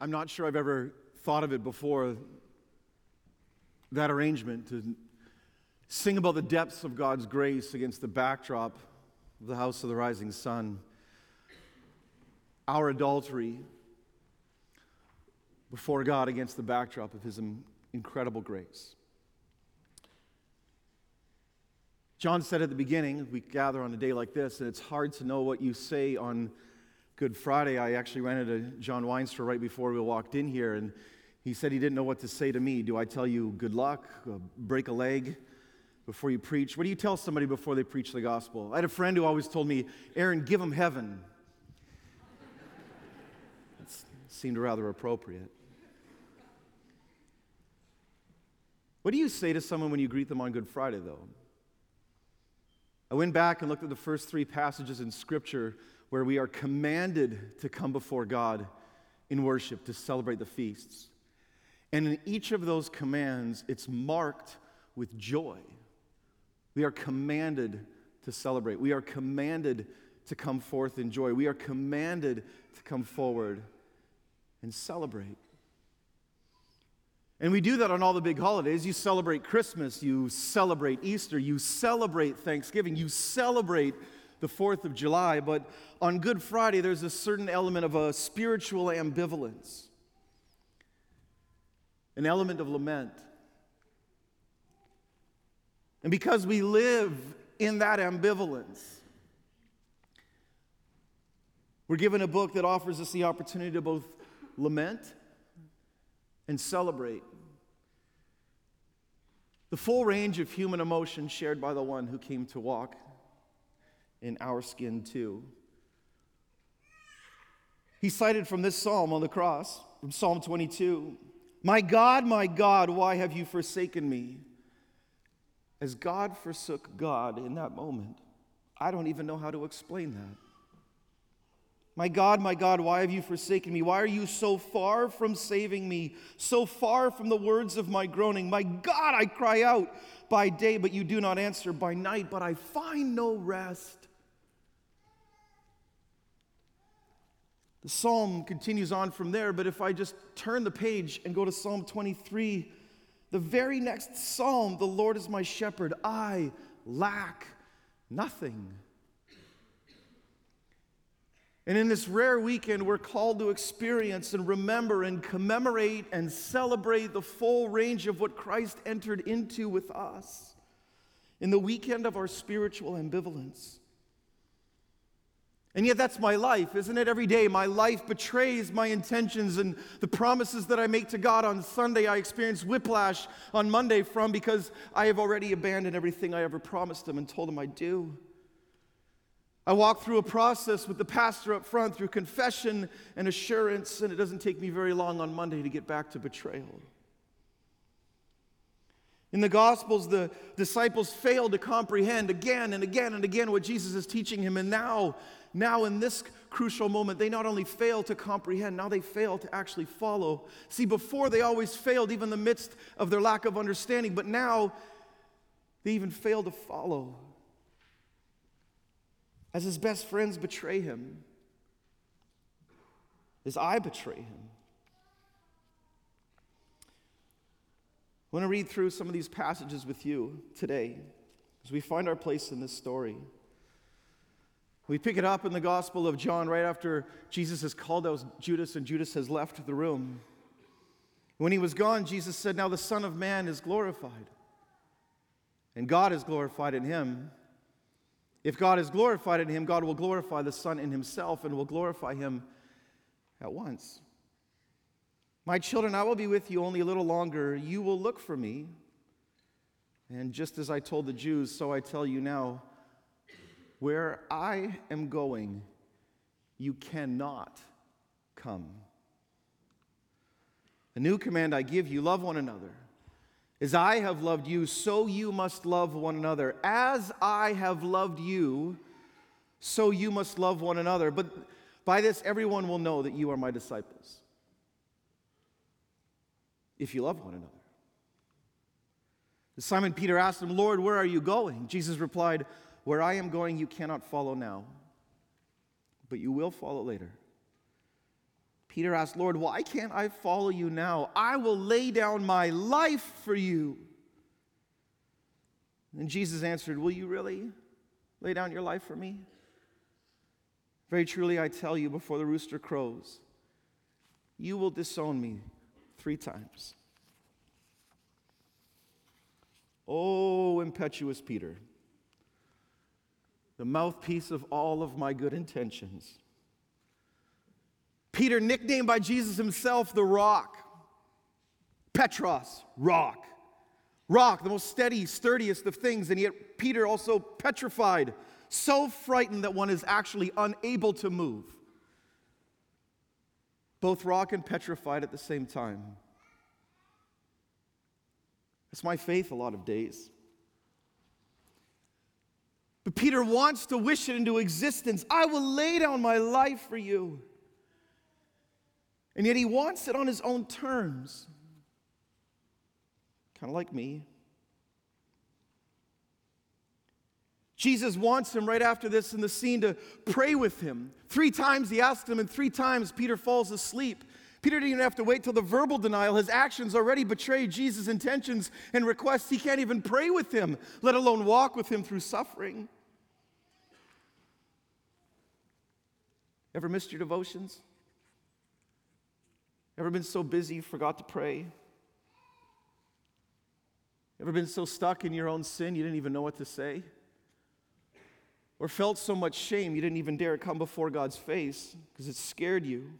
I'm not sure I've ever thought of it before, that arrangement to sing about the depths of God's grace against the backdrop of the house of the rising sun. Our adultery before God against the backdrop of His incredible grace. John said at the beginning, we gather on a day like this, and it's hard to know what you say on Good Friday, I actually ran into John Weinster right before we walked in here, and he said he didn't know what to say to me. Do I tell you good luck, uh, break a leg before you preach? What do you tell somebody before they preach the gospel? I had a friend who always told me, Aaron, give them heaven. it seemed rather appropriate. What do you say to someone when you greet them on Good Friday, though? I went back and looked at the first three passages in Scripture where we are commanded to come before God in worship to celebrate the feasts. And in each of those commands, it's marked with joy. We are commanded to celebrate. We are commanded to come forth in joy. We are commanded to come forward and celebrate. And we do that on all the big holidays. You celebrate Christmas, you celebrate Easter, you celebrate Thanksgiving, you celebrate the 4th of July, but on Good Friday, there's a certain element of a spiritual ambivalence, an element of lament. And because we live in that ambivalence, we're given a book that offers us the opportunity to both lament and celebrate. The full range of human emotion shared by the one who came to walk in our skin too. He cited from this psalm on the cross, from Psalm 22 My God, my God, why have you forsaken me? As God forsook God in that moment, I don't even know how to explain that. My God, my God, why have you forsaken me? Why are you so far from saving me, so far from the words of my groaning? My God, I cry out by day, but you do not answer, by night, but I find no rest. The psalm continues on from there, but if I just turn the page and go to Psalm 23, the very next psalm, the Lord is my shepherd, I lack nothing. And in this rare weekend, we're called to experience and remember and commemorate and celebrate the full range of what Christ entered into with us in the weekend of our spiritual ambivalence. And yet, that's my life, isn't it? Every day, my life betrays my intentions and the promises that I make to God on Sunday, I experience whiplash on Monday from because I have already abandoned everything I ever promised Him and told Him I do. I walk through a process with the pastor up front through confession and assurance, and it doesn't take me very long on Monday to get back to betrayal. In the Gospels, the disciples fail to comprehend again and again and again what Jesus is teaching him, and now now, in this crucial moment, they not only fail to comprehend, now they fail to actually follow. See, before they always failed, even in the midst of their lack of understanding, but now they even fail to follow. As his best friends betray him, as I betray him. I want to read through some of these passages with you today as we find our place in this story. We pick it up in the Gospel of John right after Jesus has called out Judas and Judas has left the room. When he was gone, Jesus said, Now the Son of Man is glorified, and God is glorified in him. If God is glorified in him, God will glorify the Son in himself and will glorify him at once. My children, I will be with you only a little longer. You will look for me. And just as I told the Jews, so I tell you now where I am going, you cannot come. A new command I give you love one another. As I have loved you, so you must love one another. As I have loved you, so you must love one another. But by this, everyone will know that you are my disciples. If you love one another. Simon Peter asked him, Lord, where are you going? Jesus replied, where I am going, you cannot follow now, but you will follow later. Peter asked, Lord, why can't I follow you now? I will lay down my life for you. And Jesus answered, Will you really lay down your life for me? Very truly, I tell you, before the rooster crows, you will disown me three times. Oh, impetuous Peter, the mouthpiece of all of my good intentions. Peter, nicknamed by Jesus himself the rock. Petros, rock. Rock, the most steady, sturdiest of things, and yet Peter also petrified, so frightened that one is actually unable to move. Both rock and petrified at the same time. It's my faith a lot of days. But Peter wants to wish it into existence. I will lay down my life for you. And yet he wants it on his own terms. Kind of like me. Jesus wants him right after this in the scene to pray with him. Three times he asks him, and three times Peter falls asleep. Peter didn't even have to wait till the verbal denial. His actions already betray Jesus' intentions and requests. He can't even pray with him, let alone walk with him through suffering. Ever missed your devotions? Ever been so busy you forgot to pray? Ever been so stuck in your own sin you didn't even know what to say? Or felt so much shame you didn't even dare come before God's face because it scared you?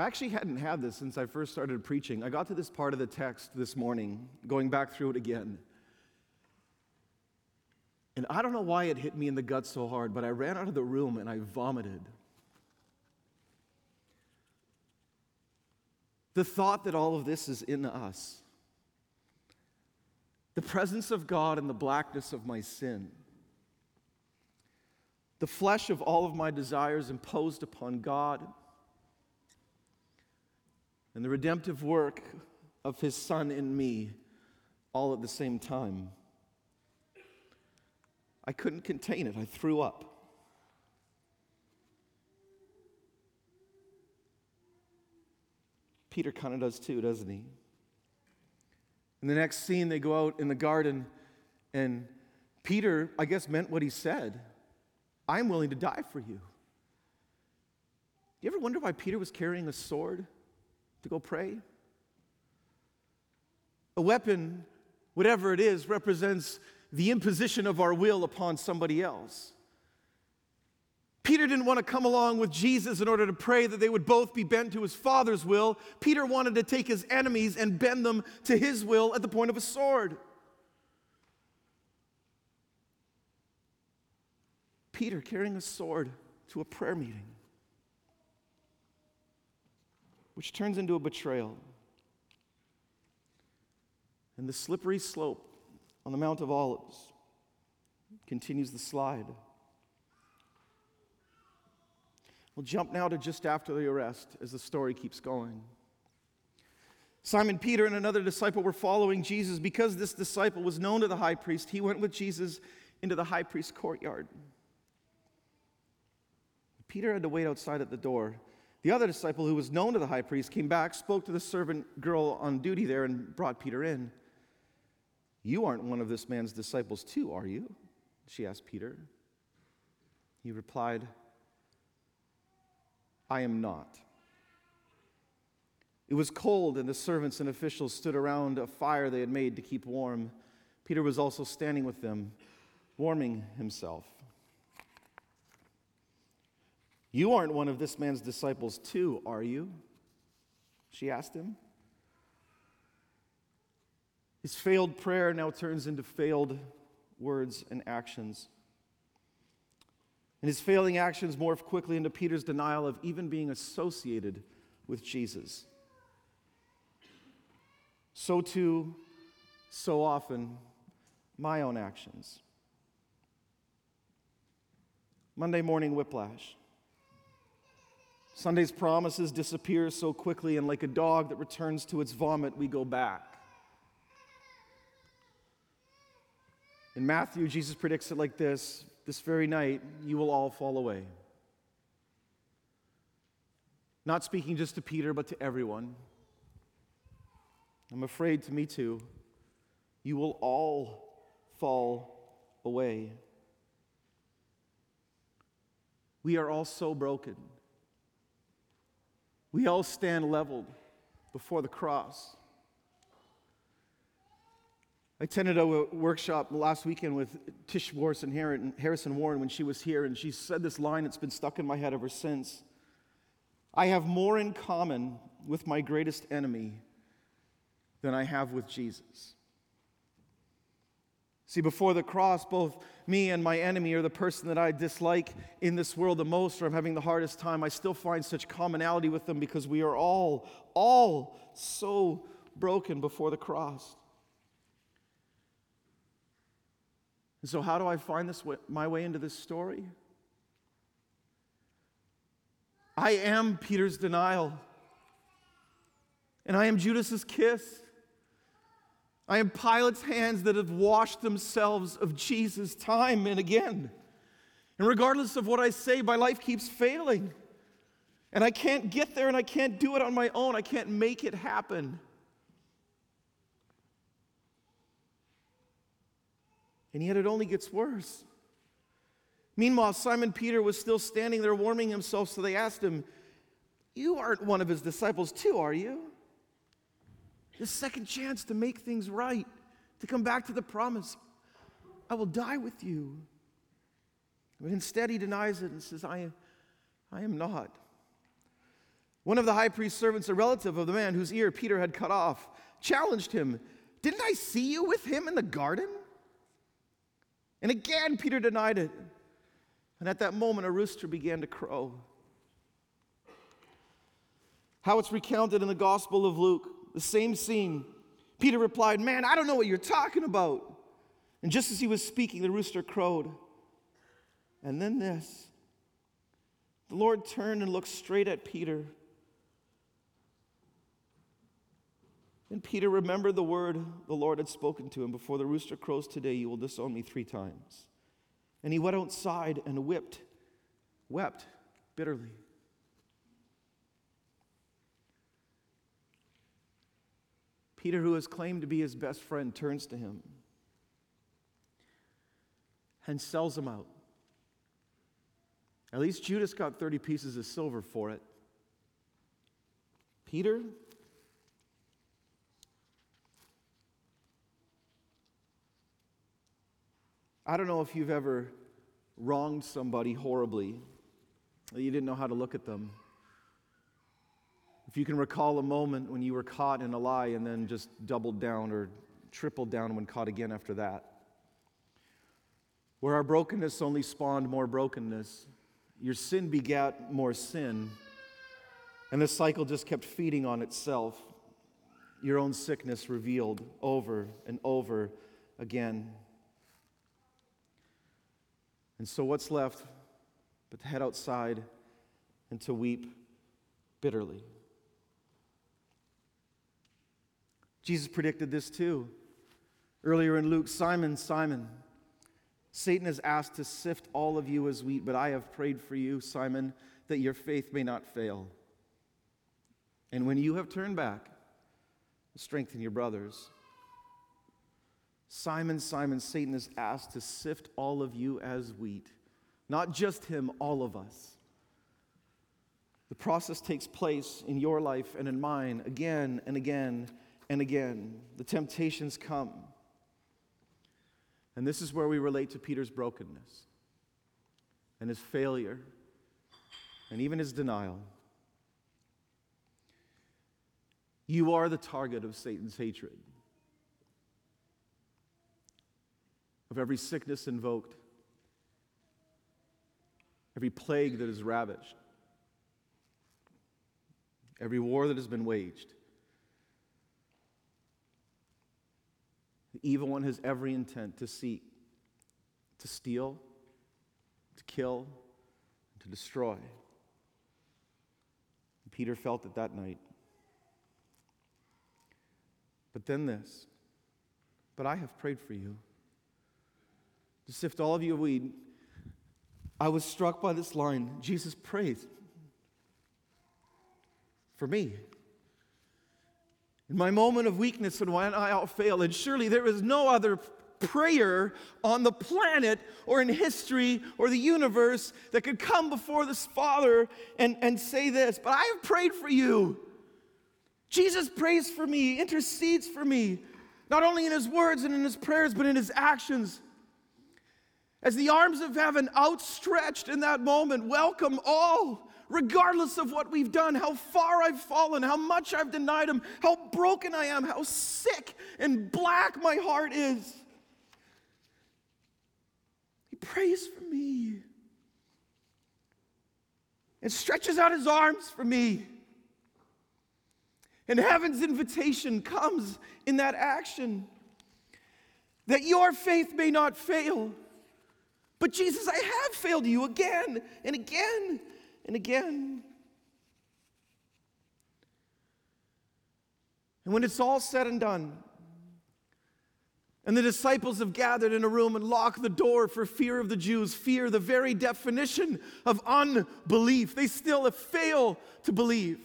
I actually hadn't had this since I first started preaching. I got to this part of the text this morning, going back through it again. And I don't know why it hit me in the gut so hard, but I ran out of the room and I vomited. The thought that all of this is in us, the presence of God and the blackness of my sin, the flesh of all of my desires imposed upon God and the redemptive work of his Son in me all at the same time. I couldn't contain it, I threw up. Peter kind of does too, doesn't he? In the next scene, they go out in the garden, and Peter, I guess, meant what he said I'm willing to die for you. You ever wonder why Peter was carrying a sword? to go pray? A weapon, whatever it is, represents the imposition of our will upon somebody else. Peter didn't want to come along with Jesus in order to pray that they would both be bent to his Father's will. Peter wanted to take his enemies and bend them to his will at the point of a sword. Peter carrying a sword to a prayer meeting which turns into a betrayal. And the slippery slope on the Mount of Olives continues the slide. We'll jump now to just after the arrest as the story keeps going. Simon Peter and another disciple were following Jesus. Because this disciple was known to the high priest, he went with Jesus into the high priest's courtyard. Peter had to wait outside at the door the other disciple, who was known to the high priest, came back, spoke to the servant girl on duty there, and brought Peter in. You aren't one of this man's disciples, too, are you? She asked Peter. He replied, I am not. It was cold, and the servants and officials stood around a fire they had made to keep warm. Peter was also standing with them, warming himself. You aren't one of this man's disciples, too, are you? She asked him. His failed prayer now turns into failed words and actions. And his failing actions morph quickly into Peter's denial of even being associated with Jesus. So, too, so often, my own actions. Monday morning whiplash. Sunday's promises disappear so quickly, and like a dog that returns to its vomit, we go back. In Matthew, Jesus predicts it like this This very night, you will all fall away. Not speaking just to Peter, but to everyone. I'm afraid to me too. You will all fall away. We are all so broken. We all stand leveled before the cross. I attended a workshop last weekend with Tish Morris and Harrison Warren when she was here, and she said this line that's been stuck in my head ever since. I have more in common with my greatest enemy than I have with Jesus. See, before the cross, both me and my enemy, or the person that I dislike in this world the most, or I'm having the hardest time, I still find such commonality with them because we are all, all so broken before the cross. And so, how do I find this way, my way into this story? I am Peter's denial, and I am Judas's kiss. I am Pilate's hands that have washed themselves of Jesus time and again. And regardless of what I say, my life keeps failing. And I can't get there and I can't do it on my own. I can't make it happen. And yet it only gets worse. Meanwhile, Simon Peter was still standing there warming himself, so they asked him, You aren't one of his disciples, too, are you? the second chance to make things right, to come back to the promise. I will die with you. But instead, he denies it and says, I, I am not. One of the high priest's servants, a relative of the man whose ear Peter had cut off, challenged him, Didn't I see you with him in the garden? And again, Peter denied it. And at that moment, a rooster began to crow. How it's recounted in the Gospel of Luke the same scene. Peter replied, Man, I don't know what you're talking about. And just as he was speaking, the rooster crowed. And then this the Lord turned and looked straight at Peter. And Peter remembered the word the Lord had spoken to him Before the rooster crows today, you will disown me three times. And he went outside and wept, wept bitterly. Peter, who has claimed to be his best friend, turns to him and sells him out. At least Judas got 30 pieces of silver for it. Peter, I don't know if you've ever wronged somebody horribly, you didn't know how to look at them. If you can recall a moment when you were caught in a lie and then just doubled down or tripled down when caught again after that. Where our brokenness only spawned more brokenness, your sin begat more sin, and the cycle just kept feeding on itself. Your own sickness revealed over and over again. And so, what's left but to head outside and to weep bitterly? Jesus predicted this too. Earlier in Luke, Simon, Simon, Satan has asked to sift all of you as wheat, but I have prayed for you, Simon, that your faith may not fail. And when you have turned back, strengthen your brothers. Simon, Simon, Satan has asked to sift all of you as wheat. Not just him, all of us. The process takes place in your life and in mine again and again and again. The temptations come. And this is where we relate to Peter's brokenness and his failure and even his denial. You are the target of Satan's hatred, of every sickness invoked, every plague that is ravished, every war that has been waged. The evil one has every intent to seek, to steal, to kill, to destroy. Peter felt it that night. But then this, but I have prayed for you to sift all of you a weed, I was struck by this line Jesus prayed for me. In my moment of weakness and when I fail, and surely there is no other prayer on the planet or in history or the universe that could come before this Father and, and say this, but I have prayed for you. Jesus prays for me, intercedes for me, not only in his words and in his prayers, but in his actions. As the arms of heaven outstretched in that moment, welcome all, regardless of what we've done, how far I've fallen, how much I've denied him, how broken I am, how sick and black my heart is. He prays for me and stretches out his arms for me. And heaven's invitation comes in that action that your faith may not fail. But Jesus, I have failed you again and again and again. And when it's all said and done, and the disciples have gathered in a room and locked the door for fear of the Jews, fear, the very definition of unbelief. They still fail to believe.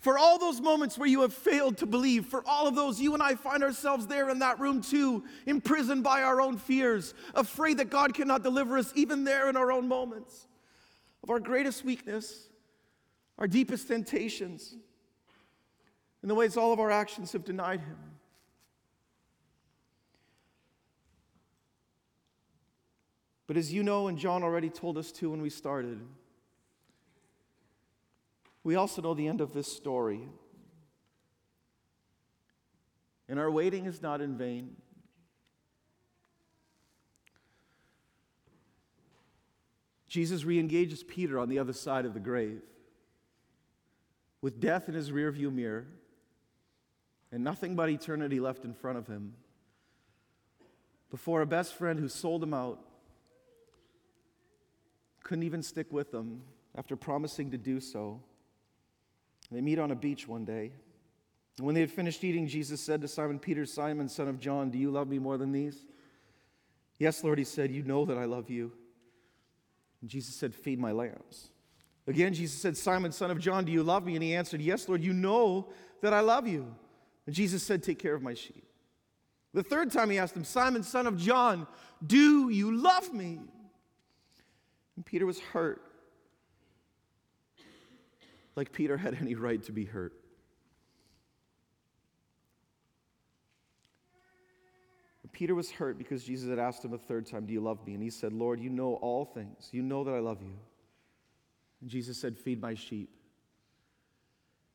For all those moments where you have failed to believe, for all of those, you and I find ourselves there in that room too, imprisoned by our own fears, afraid that God cannot deliver us even there in our own moments of our greatest weakness, our deepest temptations, and the ways all of our actions have denied Him. But as you know, and John already told us too when we started, we also know the end of this story. And our waiting is not in vain. Jesus re engages Peter on the other side of the grave with death in his rearview mirror and nothing but eternity left in front of him. Before a best friend who sold him out couldn't even stick with him after promising to do so. They meet on a beach one day. And when they had finished eating, Jesus said to Simon Peter, Simon, son of John, do you love me more than these? Yes, Lord, he said, You know that I love you. And Jesus said, Feed my lambs. Again, Jesus said, Simon, son of John, do you love me? And he answered, Yes, Lord, you know that I love you. And Jesus said, Take care of my sheep. The third time he asked him, Simon, son of John, do you love me? And Peter was hurt like Peter had any right to be hurt. Peter was hurt because Jesus had asked him a third time, Do you love me? And he said, Lord, you know all things. You know that I love you. And Jesus said, Feed my sheep.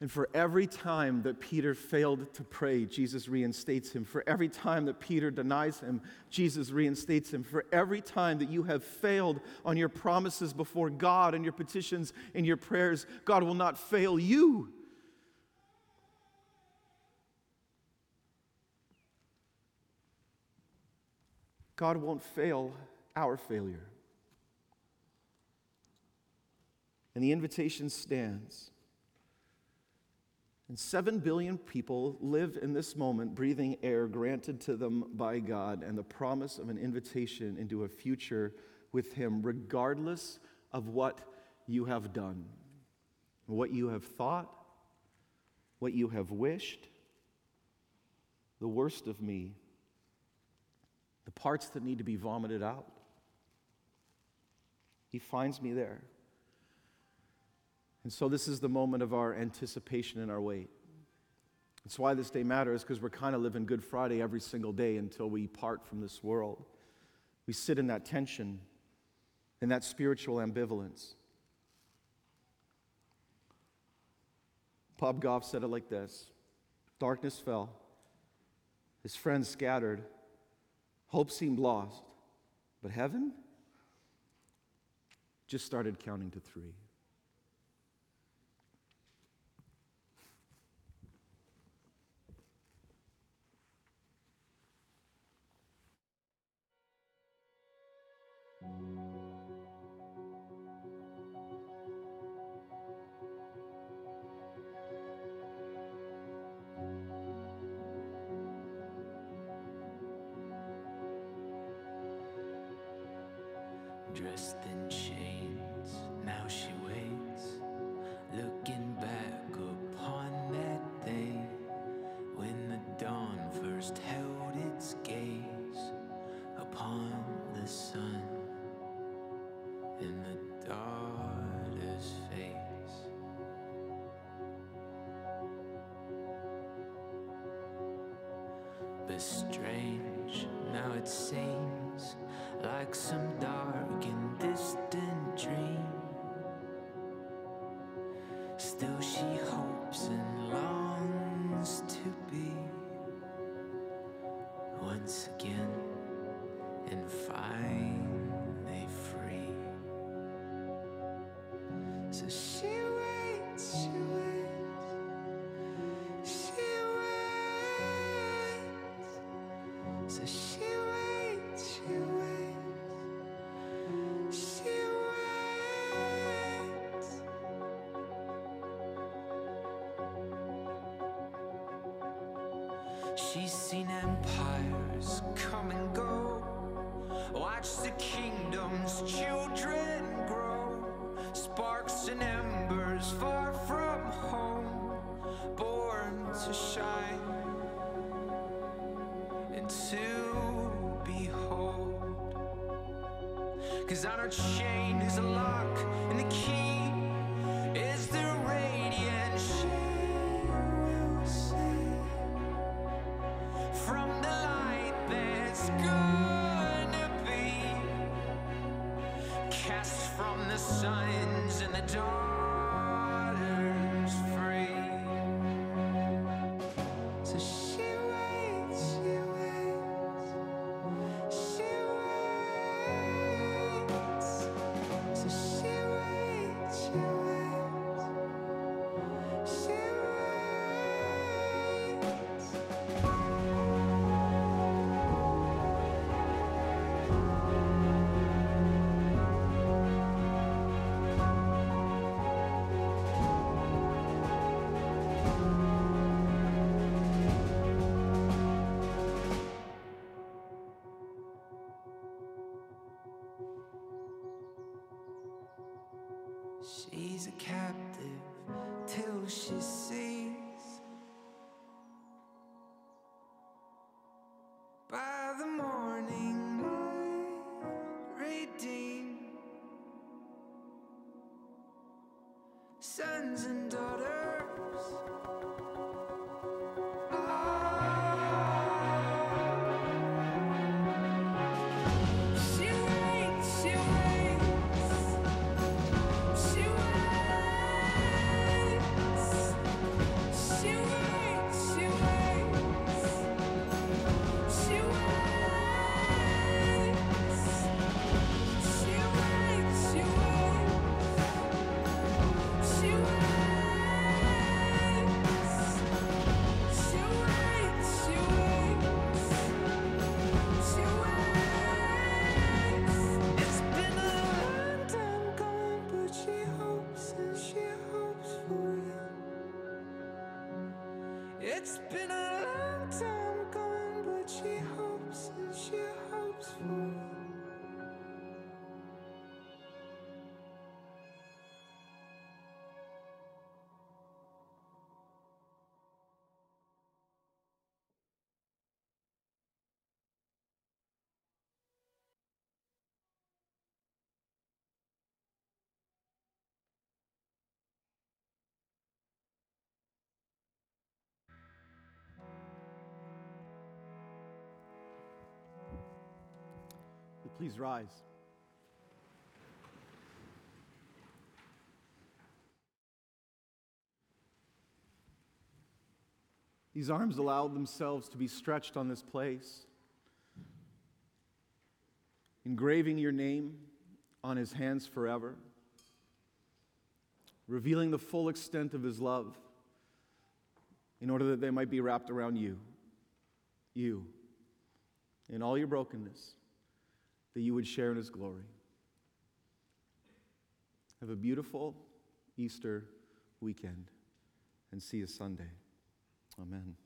And for every time that Peter failed to pray, Jesus reinstates him. For every time that Peter denies him, Jesus reinstates him. For every time that you have failed on your promises before God and your petitions and your prayers, God will not fail you. God won't fail our failure. And the invitation stands. And seven billion people live in this moment breathing air granted to them by God and the promise of an invitation into a future with Him, regardless of what you have done, what you have thought, what you have wished, the worst of me, the parts that need to be vomited out. He finds me there. And so, this is the moment of our anticipation and our wait. That's why this day matters, because we're kind of living Good Friday every single day until we part from this world. We sit in that tension, in that spiritual ambivalence. Bob Goff said it like this Darkness fell, his friends scattered, hope seemed lost, but heaven just started counting to three. Daughter's face. But strange, now it seems like some dark and distant dream. She's seen empires come and go, watched the kingdom's children grow, sparks and embers far from home, born to shine and to behold. Cause on her chain is a lock, and the key friends Please rise. These arms allowed themselves to be stretched on this place, engraving your name on his hands forever, revealing the full extent of his love in order that they might be wrapped around you, you, in all your brokenness, that you would share in his glory. Have a beautiful Easter weekend and see you Sunday. Amen.